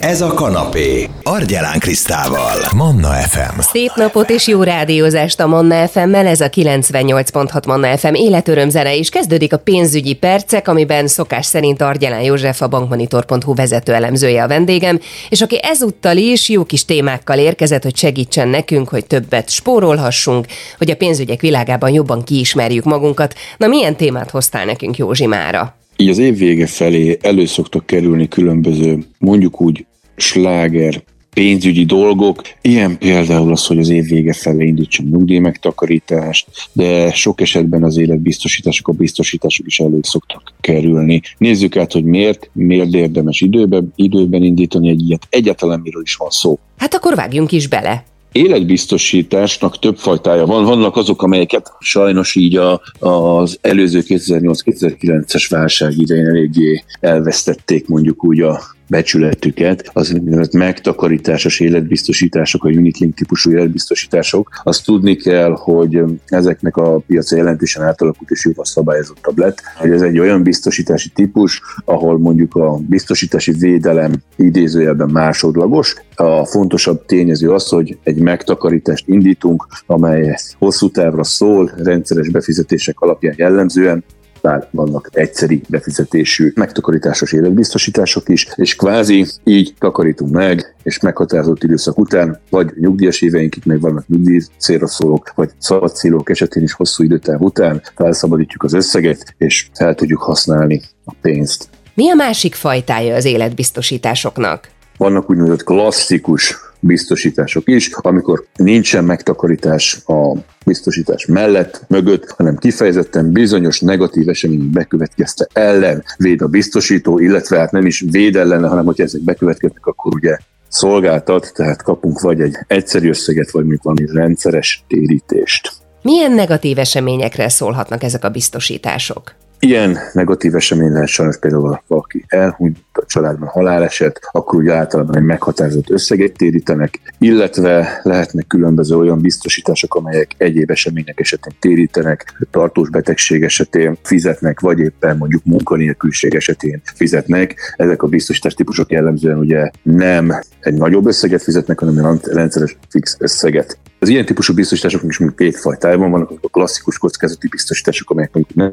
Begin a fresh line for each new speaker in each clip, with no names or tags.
Ez a kanapé. Argyelán Krisztával. Manna FM.
Szép napot és jó rádiózást a Manna FM-mel, ez a 98.6 Manna FM életörömzene is kezdődik a pénzügyi percek, amiben szokás szerint Argyelán József a bankmonitor.hu vezető elemzője a vendégem, és aki ezúttal is jó kis témákkal érkezett, hogy segítsen nekünk, hogy többet spórolhassunk, hogy a pénzügyek világában jobban kiismerjük magunkat. Na milyen témát hoztál nekünk Józsi mára?
Így az év vége felé elő szoktak kerülni különböző, mondjuk úgy sláger pénzügyi dolgok. Ilyen például az, hogy az év vége felé indítsam nyugdíj megtakarítást, de sok esetben az életbiztosítások, a biztosítások is elő szoktak kerülni. Nézzük át, hogy miért, miért érdemes időben, időben indítani egy ilyet. Egyáltalán miről is van szó.
Hát akkor vágjunk is bele
életbiztosításnak több fajtája van. Vannak azok, amelyeket sajnos így a, az előző 2008-2009-es válság idején eléggé elvesztették mondjuk úgy a becsületüket, az úgynevezett megtakarításos életbiztosítások, a unit-link típusú életbiztosítások, azt tudni kell, hogy ezeknek a piaca jelentősen átalakult és jóval szabályozottabb lett, hogy ez egy olyan biztosítási típus, ahol mondjuk a biztosítási védelem idézőjelben másodlagos. A fontosabb tényező az, hogy egy megtakarítást indítunk, amely hosszú távra szól, rendszeres befizetések alapján jellemzően bár vannak egyszeri befizetésű megtakarításos életbiztosítások is, és kvázi így takarítunk meg, és meghatározott időszak után, vagy nyugdíjas éveinkig meg vannak nyugdíj célra szólók, vagy szabad célok esetén is hosszú időtáv után felszabadítjuk az összeget, és fel tudjuk használni a pénzt.
Mi a másik fajtája az életbiztosításoknak?
Vannak úgynevezett klasszikus biztosítások is, amikor nincsen megtakarítás a biztosítás mellett, mögött, hanem kifejezetten bizonyos negatív események bekövetkezte ellen véd a biztosító, illetve hát nem is véd ellene, hanem hogyha ezek bekövetkeznek, akkor ugye szolgáltat, tehát kapunk vagy egy egyszerű összeget, vagy még valami rendszeres térítést.
Milyen negatív eseményekre szólhatnak ezek a biztosítások?
Ilyen negatív esemény lehet sajnos például valaki elhunyt, a családban haláleset, akkor ugye általában egy meghatározott összeget térítenek, illetve lehetnek különböző olyan biztosítások, amelyek egyéb események esetén térítenek, tartós betegség esetén fizetnek, vagy éppen mondjuk munkanélküliség esetén fizetnek. Ezek a biztosítás típusok jellemzően ugye nem egy nagyobb összeget fizetnek, hanem egy rendszeres fix összeget. Az ilyen típusú biztosítások is mondjuk két fajtájában vannak, a klasszikus kockázati biztosítások, amelyek nem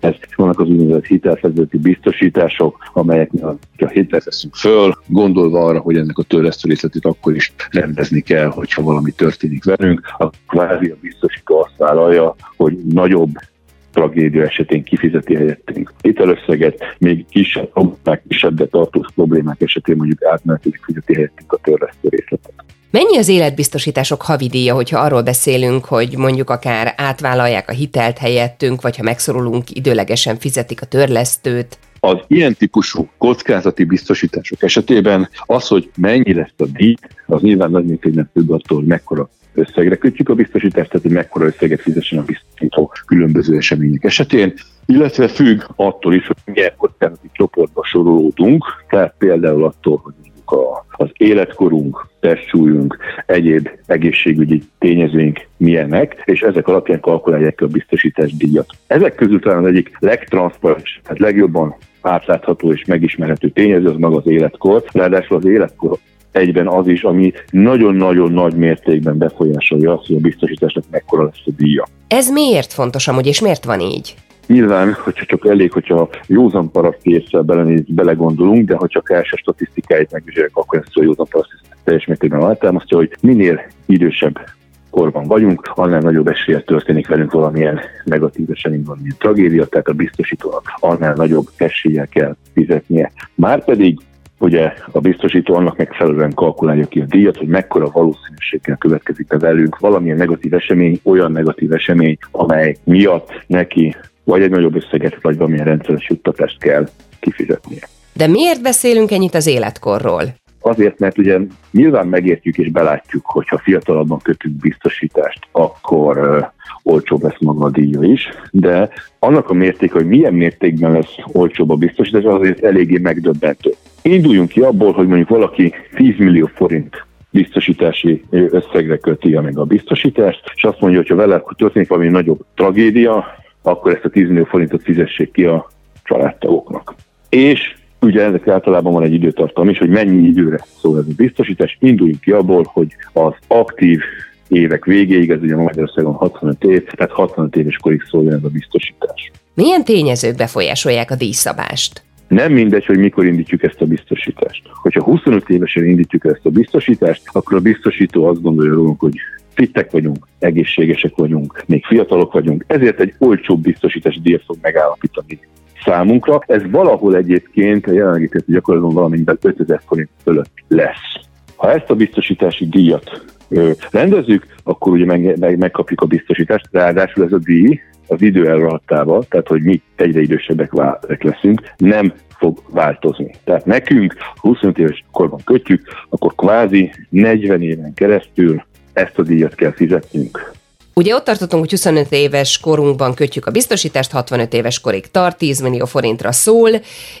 ez vannak az úgynevezett hitelfedezeti biztosítások, amelyeknél, ha hitelt veszünk föl, gondolva arra, hogy ennek a törlesztő részletét akkor is rendezni kell, hogyha valami történik velünk, a kvázi a biztosító azt vállalja, hogy nagyobb tragédia esetén kifizeti helyettünk hitelösszeget, még kisebb kisebb, de tartós problémák esetén mondjuk átmenetileg fizeti helyettünk a törlesztő részletet.
Mennyi az életbiztosítások havidíja, hogyha arról beszélünk, hogy mondjuk akár átvállalják a hitelt helyettünk, vagy ha megszorulunk, időlegesen fizetik a törlesztőt?
Az ilyen típusú kockázati biztosítások esetében az, hogy mennyi lesz a díj, az nyilván nagy mértékben függ attól, hogy mekkora összegre kötjük a biztosítást, tehát hogy mekkora összeget fizessen a biztosító különböző események esetén, illetve függ attól is, hogy milyen kockázati csoportba sorolódunk, tehát például attól, hogy az életkorunk, testsúlyunk, egyéb egészségügyi tényezőink milyenek, és ezek alapján kalkulálják a biztosítás díjat. Ezek közül talán az egyik legtranszparens, tehát legjobban átlátható és megismerhető tényező az maga az életkor, ráadásul az életkor egyben az is, ami nagyon-nagyon nagy mértékben befolyásolja azt, hogy a biztosításnak mekkora lesz a díja.
Ez miért fontos amúgy, és miért van így?
Nyilván, hogyha csak elég, hogyha józan paraszti észre belenéz, belegondolunk, de ha csak első statisztikáit megvizsgáljuk, akkor ezt a józan paraszti teljes mértékben alátámasztja, hogy minél idősebb korban vagyunk, annál nagyobb eséllyel történik velünk valamilyen negatív esemény, valamilyen tragédia, tehát a biztosítónak annál nagyobb eséllyel kell fizetnie. Márpedig ugye a biztosító annak megfelelően kalkulálja ki a díjat, hogy mekkora valószínűséggel következik be velünk valamilyen negatív esemény, olyan negatív esemény, amely miatt neki vagy egy nagyobb összeget, vagy valamilyen rendszeres juttatást kell kifizetnie.
De miért beszélünk ennyit az életkorról?
Azért, mert ugye nyilván megértjük és belátjuk, hogyha fiatalabban kötünk biztosítást, akkor uh, olcsóbb lesz maga a díja is, de annak a mértéke, hogy milyen mértékben lesz olcsóbb a biztosítás, azért eléggé megdöbbentő. Induljunk ki abból, hogy mondjuk valaki 10 millió forint biztosítási összegre köti meg a biztosítást, és azt mondja, hogy ha vele történik valami nagyobb tragédia, akkor ezt a 10 millió forintot fizessék ki a családtagoknak. És Ugye ezek általában van egy időtartam is, hogy mennyi időre szól ez a biztosítás. Induljunk ki abból, hogy az aktív évek végéig, ez ugye Magyarországon 65 év, tehát 65 éves korig szóljon ez a biztosítás.
Milyen tényezők befolyásolják a díjszabást?
Nem mindegy, hogy mikor indítjuk ezt a biztosítást. Hogyha 25 évesen indítjuk ezt a biztosítást, akkor a biztosító azt gondolja rólunk, hogy fittek vagyunk, egészségesek vagyunk, még fiatalok vagyunk, ezért egy olcsóbb biztosítás díjat fog megállapítani számunkra. Ez valahol egyébként a jelenlegi gyakorlatban valamivel 5000 forint fölött lesz. Ha ezt a biztosítási díjat ö, rendezzük, akkor ugye meg, meg, megkapjuk a biztosítást, ráadásul ez a díj az idő elrahattával, tehát hogy mi egyre idősebbek leszünk, nem fog változni. Tehát nekünk 25 éves korban kötjük, akkor kvázi 40 éven keresztül ezt a díjat kell fizetnünk.
Ugye ott tartottunk, hogy 25 éves korunkban kötjük a biztosítást, 65 éves korig tart, 10 millió forintra szól,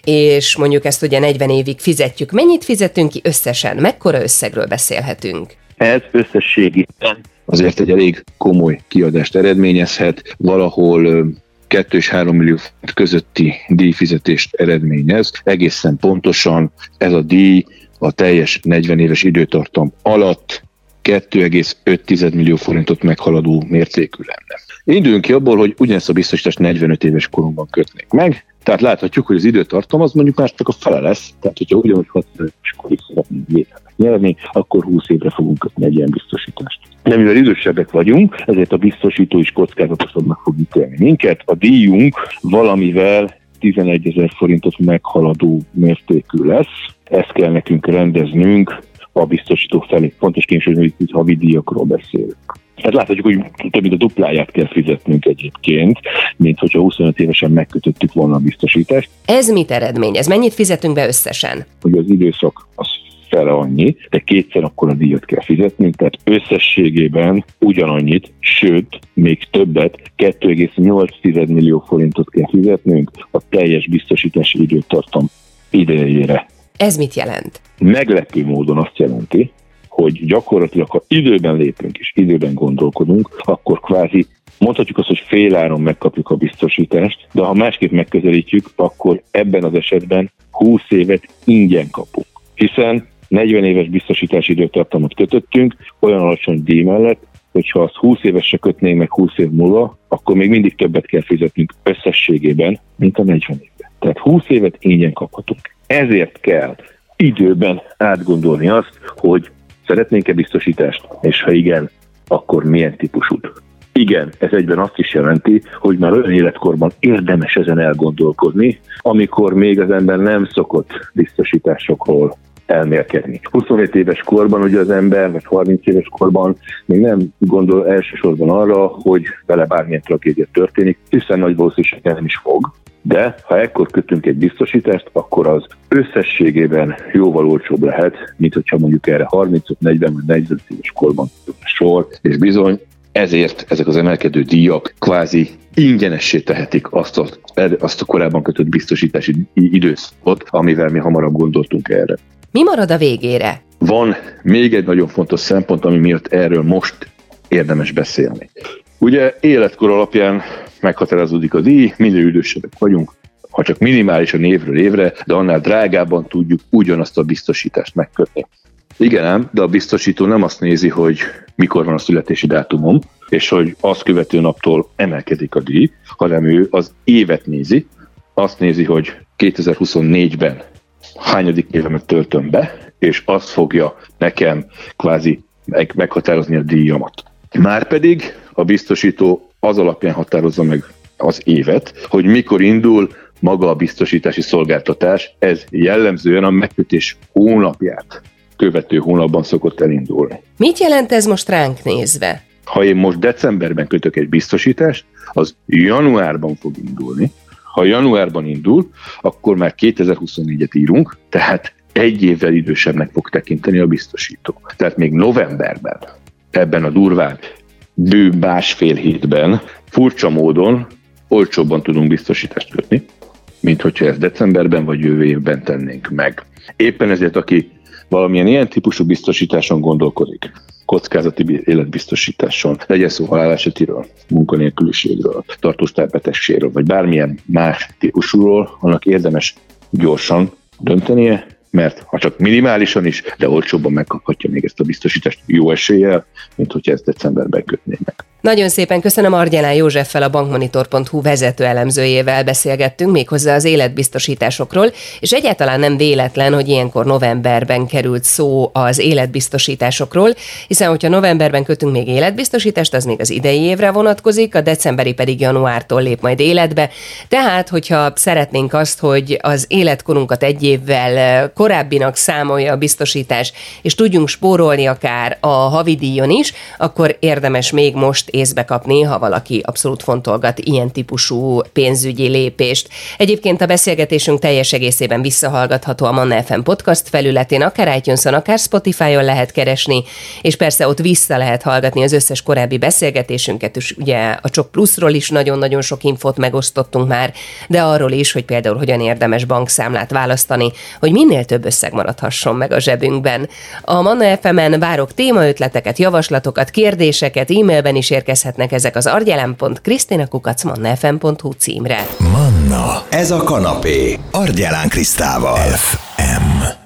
és mondjuk ezt ugye 40 évig fizetjük. Mennyit fizetünk ki összesen? Mekkora összegről beszélhetünk?
Ez összességében azért egy elég komoly kiadást eredményezhet, valahol 2 és 3 millió közötti díjfizetést eredményez. Egészen pontosan ez a díj a teljes 40 éves időtartam alatt 2,5 millió forintot meghaladó mértékű lenne. Induljunk ki abból, hogy ugyanezt a biztosítást 45 éves korunkban kötnék meg, tehát láthatjuk, hogy az időtartam az mondjuk már csak a fele lesz, tehát hogyha ugyanúgy 65 éves korig szeretnénk életet nyerni, akkor 20 évre fogunk kötni egy ilyen biztosítást. De mivel idősebbek vagyunk, ezért a biztosító is kockázatosabbnak fog ítélni minket. A díjunk valamivel 11 ezer forintot meghaladó mértékű lesz. Ezt kell nekünk rendeznünk a biztosító felé. Fontos kénység, hogy havi díjakról beszélünk. Tehát láthatjuk, hogy több mint a dupláját kell fizetnünk egyébként, mint hogyha 25 évesen megkötöttük volna a biztosítást.
Ez mit eredményez? Mennyit fizetünk be összesen?
Hogy az időszak az fele annyi, de kétszer akkor a díjat kell fizetnünk, tehát összességében ugyanannyit, sőt, még többet, 2,8 millió forintot kell fizetnünk a teljes biztosítási időtartam idejére.
Ez mit jelent?
Meglepő módon azt jelenti, hogy gyakorlatilag, ha időben lépünk és időben gondolkodunk, akkor kvázi mondhatjuk azt, hogy féláron megkapjuk a biztosítást, de ha másképp megközelítjük, akkor ebben az esetben 20 évet ingyen kapunk. Hiszen 40 éves biztosítási időtartamot kötöttünk, olyan alacsony díj mellett, hogyha azt 20 évesre kötnénk meg 20 év múlva, akkor még mindig többet kell fizetnünk összességében, mint a 40 évben. Tehát 20 évet ingyen kaphatunk. Ezért kell időben átgondolni azt, hogy szeretnénk-e biztosítást, és ha igen, akkor milyen típusút. Igen, ez egyben azt is jelenti, hogy már olyan életkorban érdemes ezen elgondolkozni, amikor még az ember nem szokott biztosításokról elmélkedni. 27 éves korban ugye az ember, vagy 30 éves korban még nem gondol elsősorban arra, hogy vele bármilyen tragédia történik, hiszen nagy valószínűséggel nem is fog. De ha ekkor kötünk egy biztosítást, akkor az összességében jóval olcsóbb lehet, mint hogyha mondjuk erre 35, 40 vagy 40 éves korban sor, és bizony ezért ezek az emelkedő díjak kvázi ingyenessé tehetik azt a, azt a korábban kötött biztosítási időszakot, amivel mi hamarabb gondoltunk erre.
Mi marad a végére?
Van még egy nagyon fontos szempont, ami miatt erről most érdemes beszélni. Ugye életkor alapján meghatározódik a díj, minél idősebbek vagyunk, ha csak minimálisan évről évre, de annál drágábban tudjuk ugyanazt a biztosítást megkötni. Igen ám, de a biztosító nem azt nézi, hogy mikor van a születési dátumom, és hogy azt követő naptól emelkedik a díj, hanem ő az évet nézi, azt nézi, hogy 2024-ben hányadik évemet töltöm be, és azt fogja nekem kvázi meghatározni a díjamat. Márpedig a biztosító az alapján határozza meg az évet, hogy mikor indul maga a biztosítási szolgáltatás, ez jellemzően a megkötés hónapját követő hónapban szokott elindulni.
Mit jelent ez most ránk nézve?
Ha én most decemberben kötök egy biztosítást, az januárban fog indulni, ha januárban indul, akkor már 2024-et írunk, tehát egy évvel idősebbnek fog tekinteni a biztosító. Tehát még novemberben, ebben a durván bő másfél hétben furcsa módon olcsóbban tudunk biztosítást kötni, mint hogyha ezt decemberben vagy jövő évben tennénk meg. Éppen ezért, aki valamilyen ilyen típusú biztosításon gondolkodik, kockázati életbiztosításon, legyen szó halálesetéről, munkanélküliségről, tartós betegségről, vagy bármilyen más típusúról, annak érdemes gyorsan döntenie, mert ha csak minimálisan is, de olcsóbban megkaphatja még ezt a biztosítást jó eséllyel, mint hogyha ezt decemberben kötnék meg.
Nagyon szépen köszönöm Argyelán Józseffel, a bankmonitor.hu vezető elemzőjével beszélgettünk méghozzá az életbiztosításokról, és egyáltalán nem véletlen, hogy ilyenkor novemberben került szó az életbiztosításokról, hiszen hogyha novemberben kötünk még életbiztosítást, az még az idei évre vonatkozik, a decemberi pedig januártól lép majd életbe. Tehát, hogyha szeretnénk azt, hogy az életkorunkat egy évvel korábbinak számolja a biztosítás, és tudjunk spórolni akár a havidíjon is, akkor érdemes még most észbe kapni, ha valaki abszolút fontolgat ilyen típusú pénzügyi lépést. Egyébként a beszélgetésünk teljes egészében visszahallgatható a Manna FM podcast felületén, akár itunes akár Spotify-on lehet keresni, és persze ott vissza lehet hallgatni az összes korábbi beszélgetésünket, és ugye a Csok Pluszról is nagyon-nagyon sok infot megosztottunk már, de arról is, hogy például hogyan érdemes bankszámlát választani, hogy minél több összeg maradhasson meg a zsebünkben. A Manna FM-en várok témaötleteket, javaslatokat, kérdéseket, e-mailben is érkezhetnek ezek az argyelem.krisztinakukacmannafm.hu címre.
Manna, ez a kanapé, Argyelán Krisztával. FM.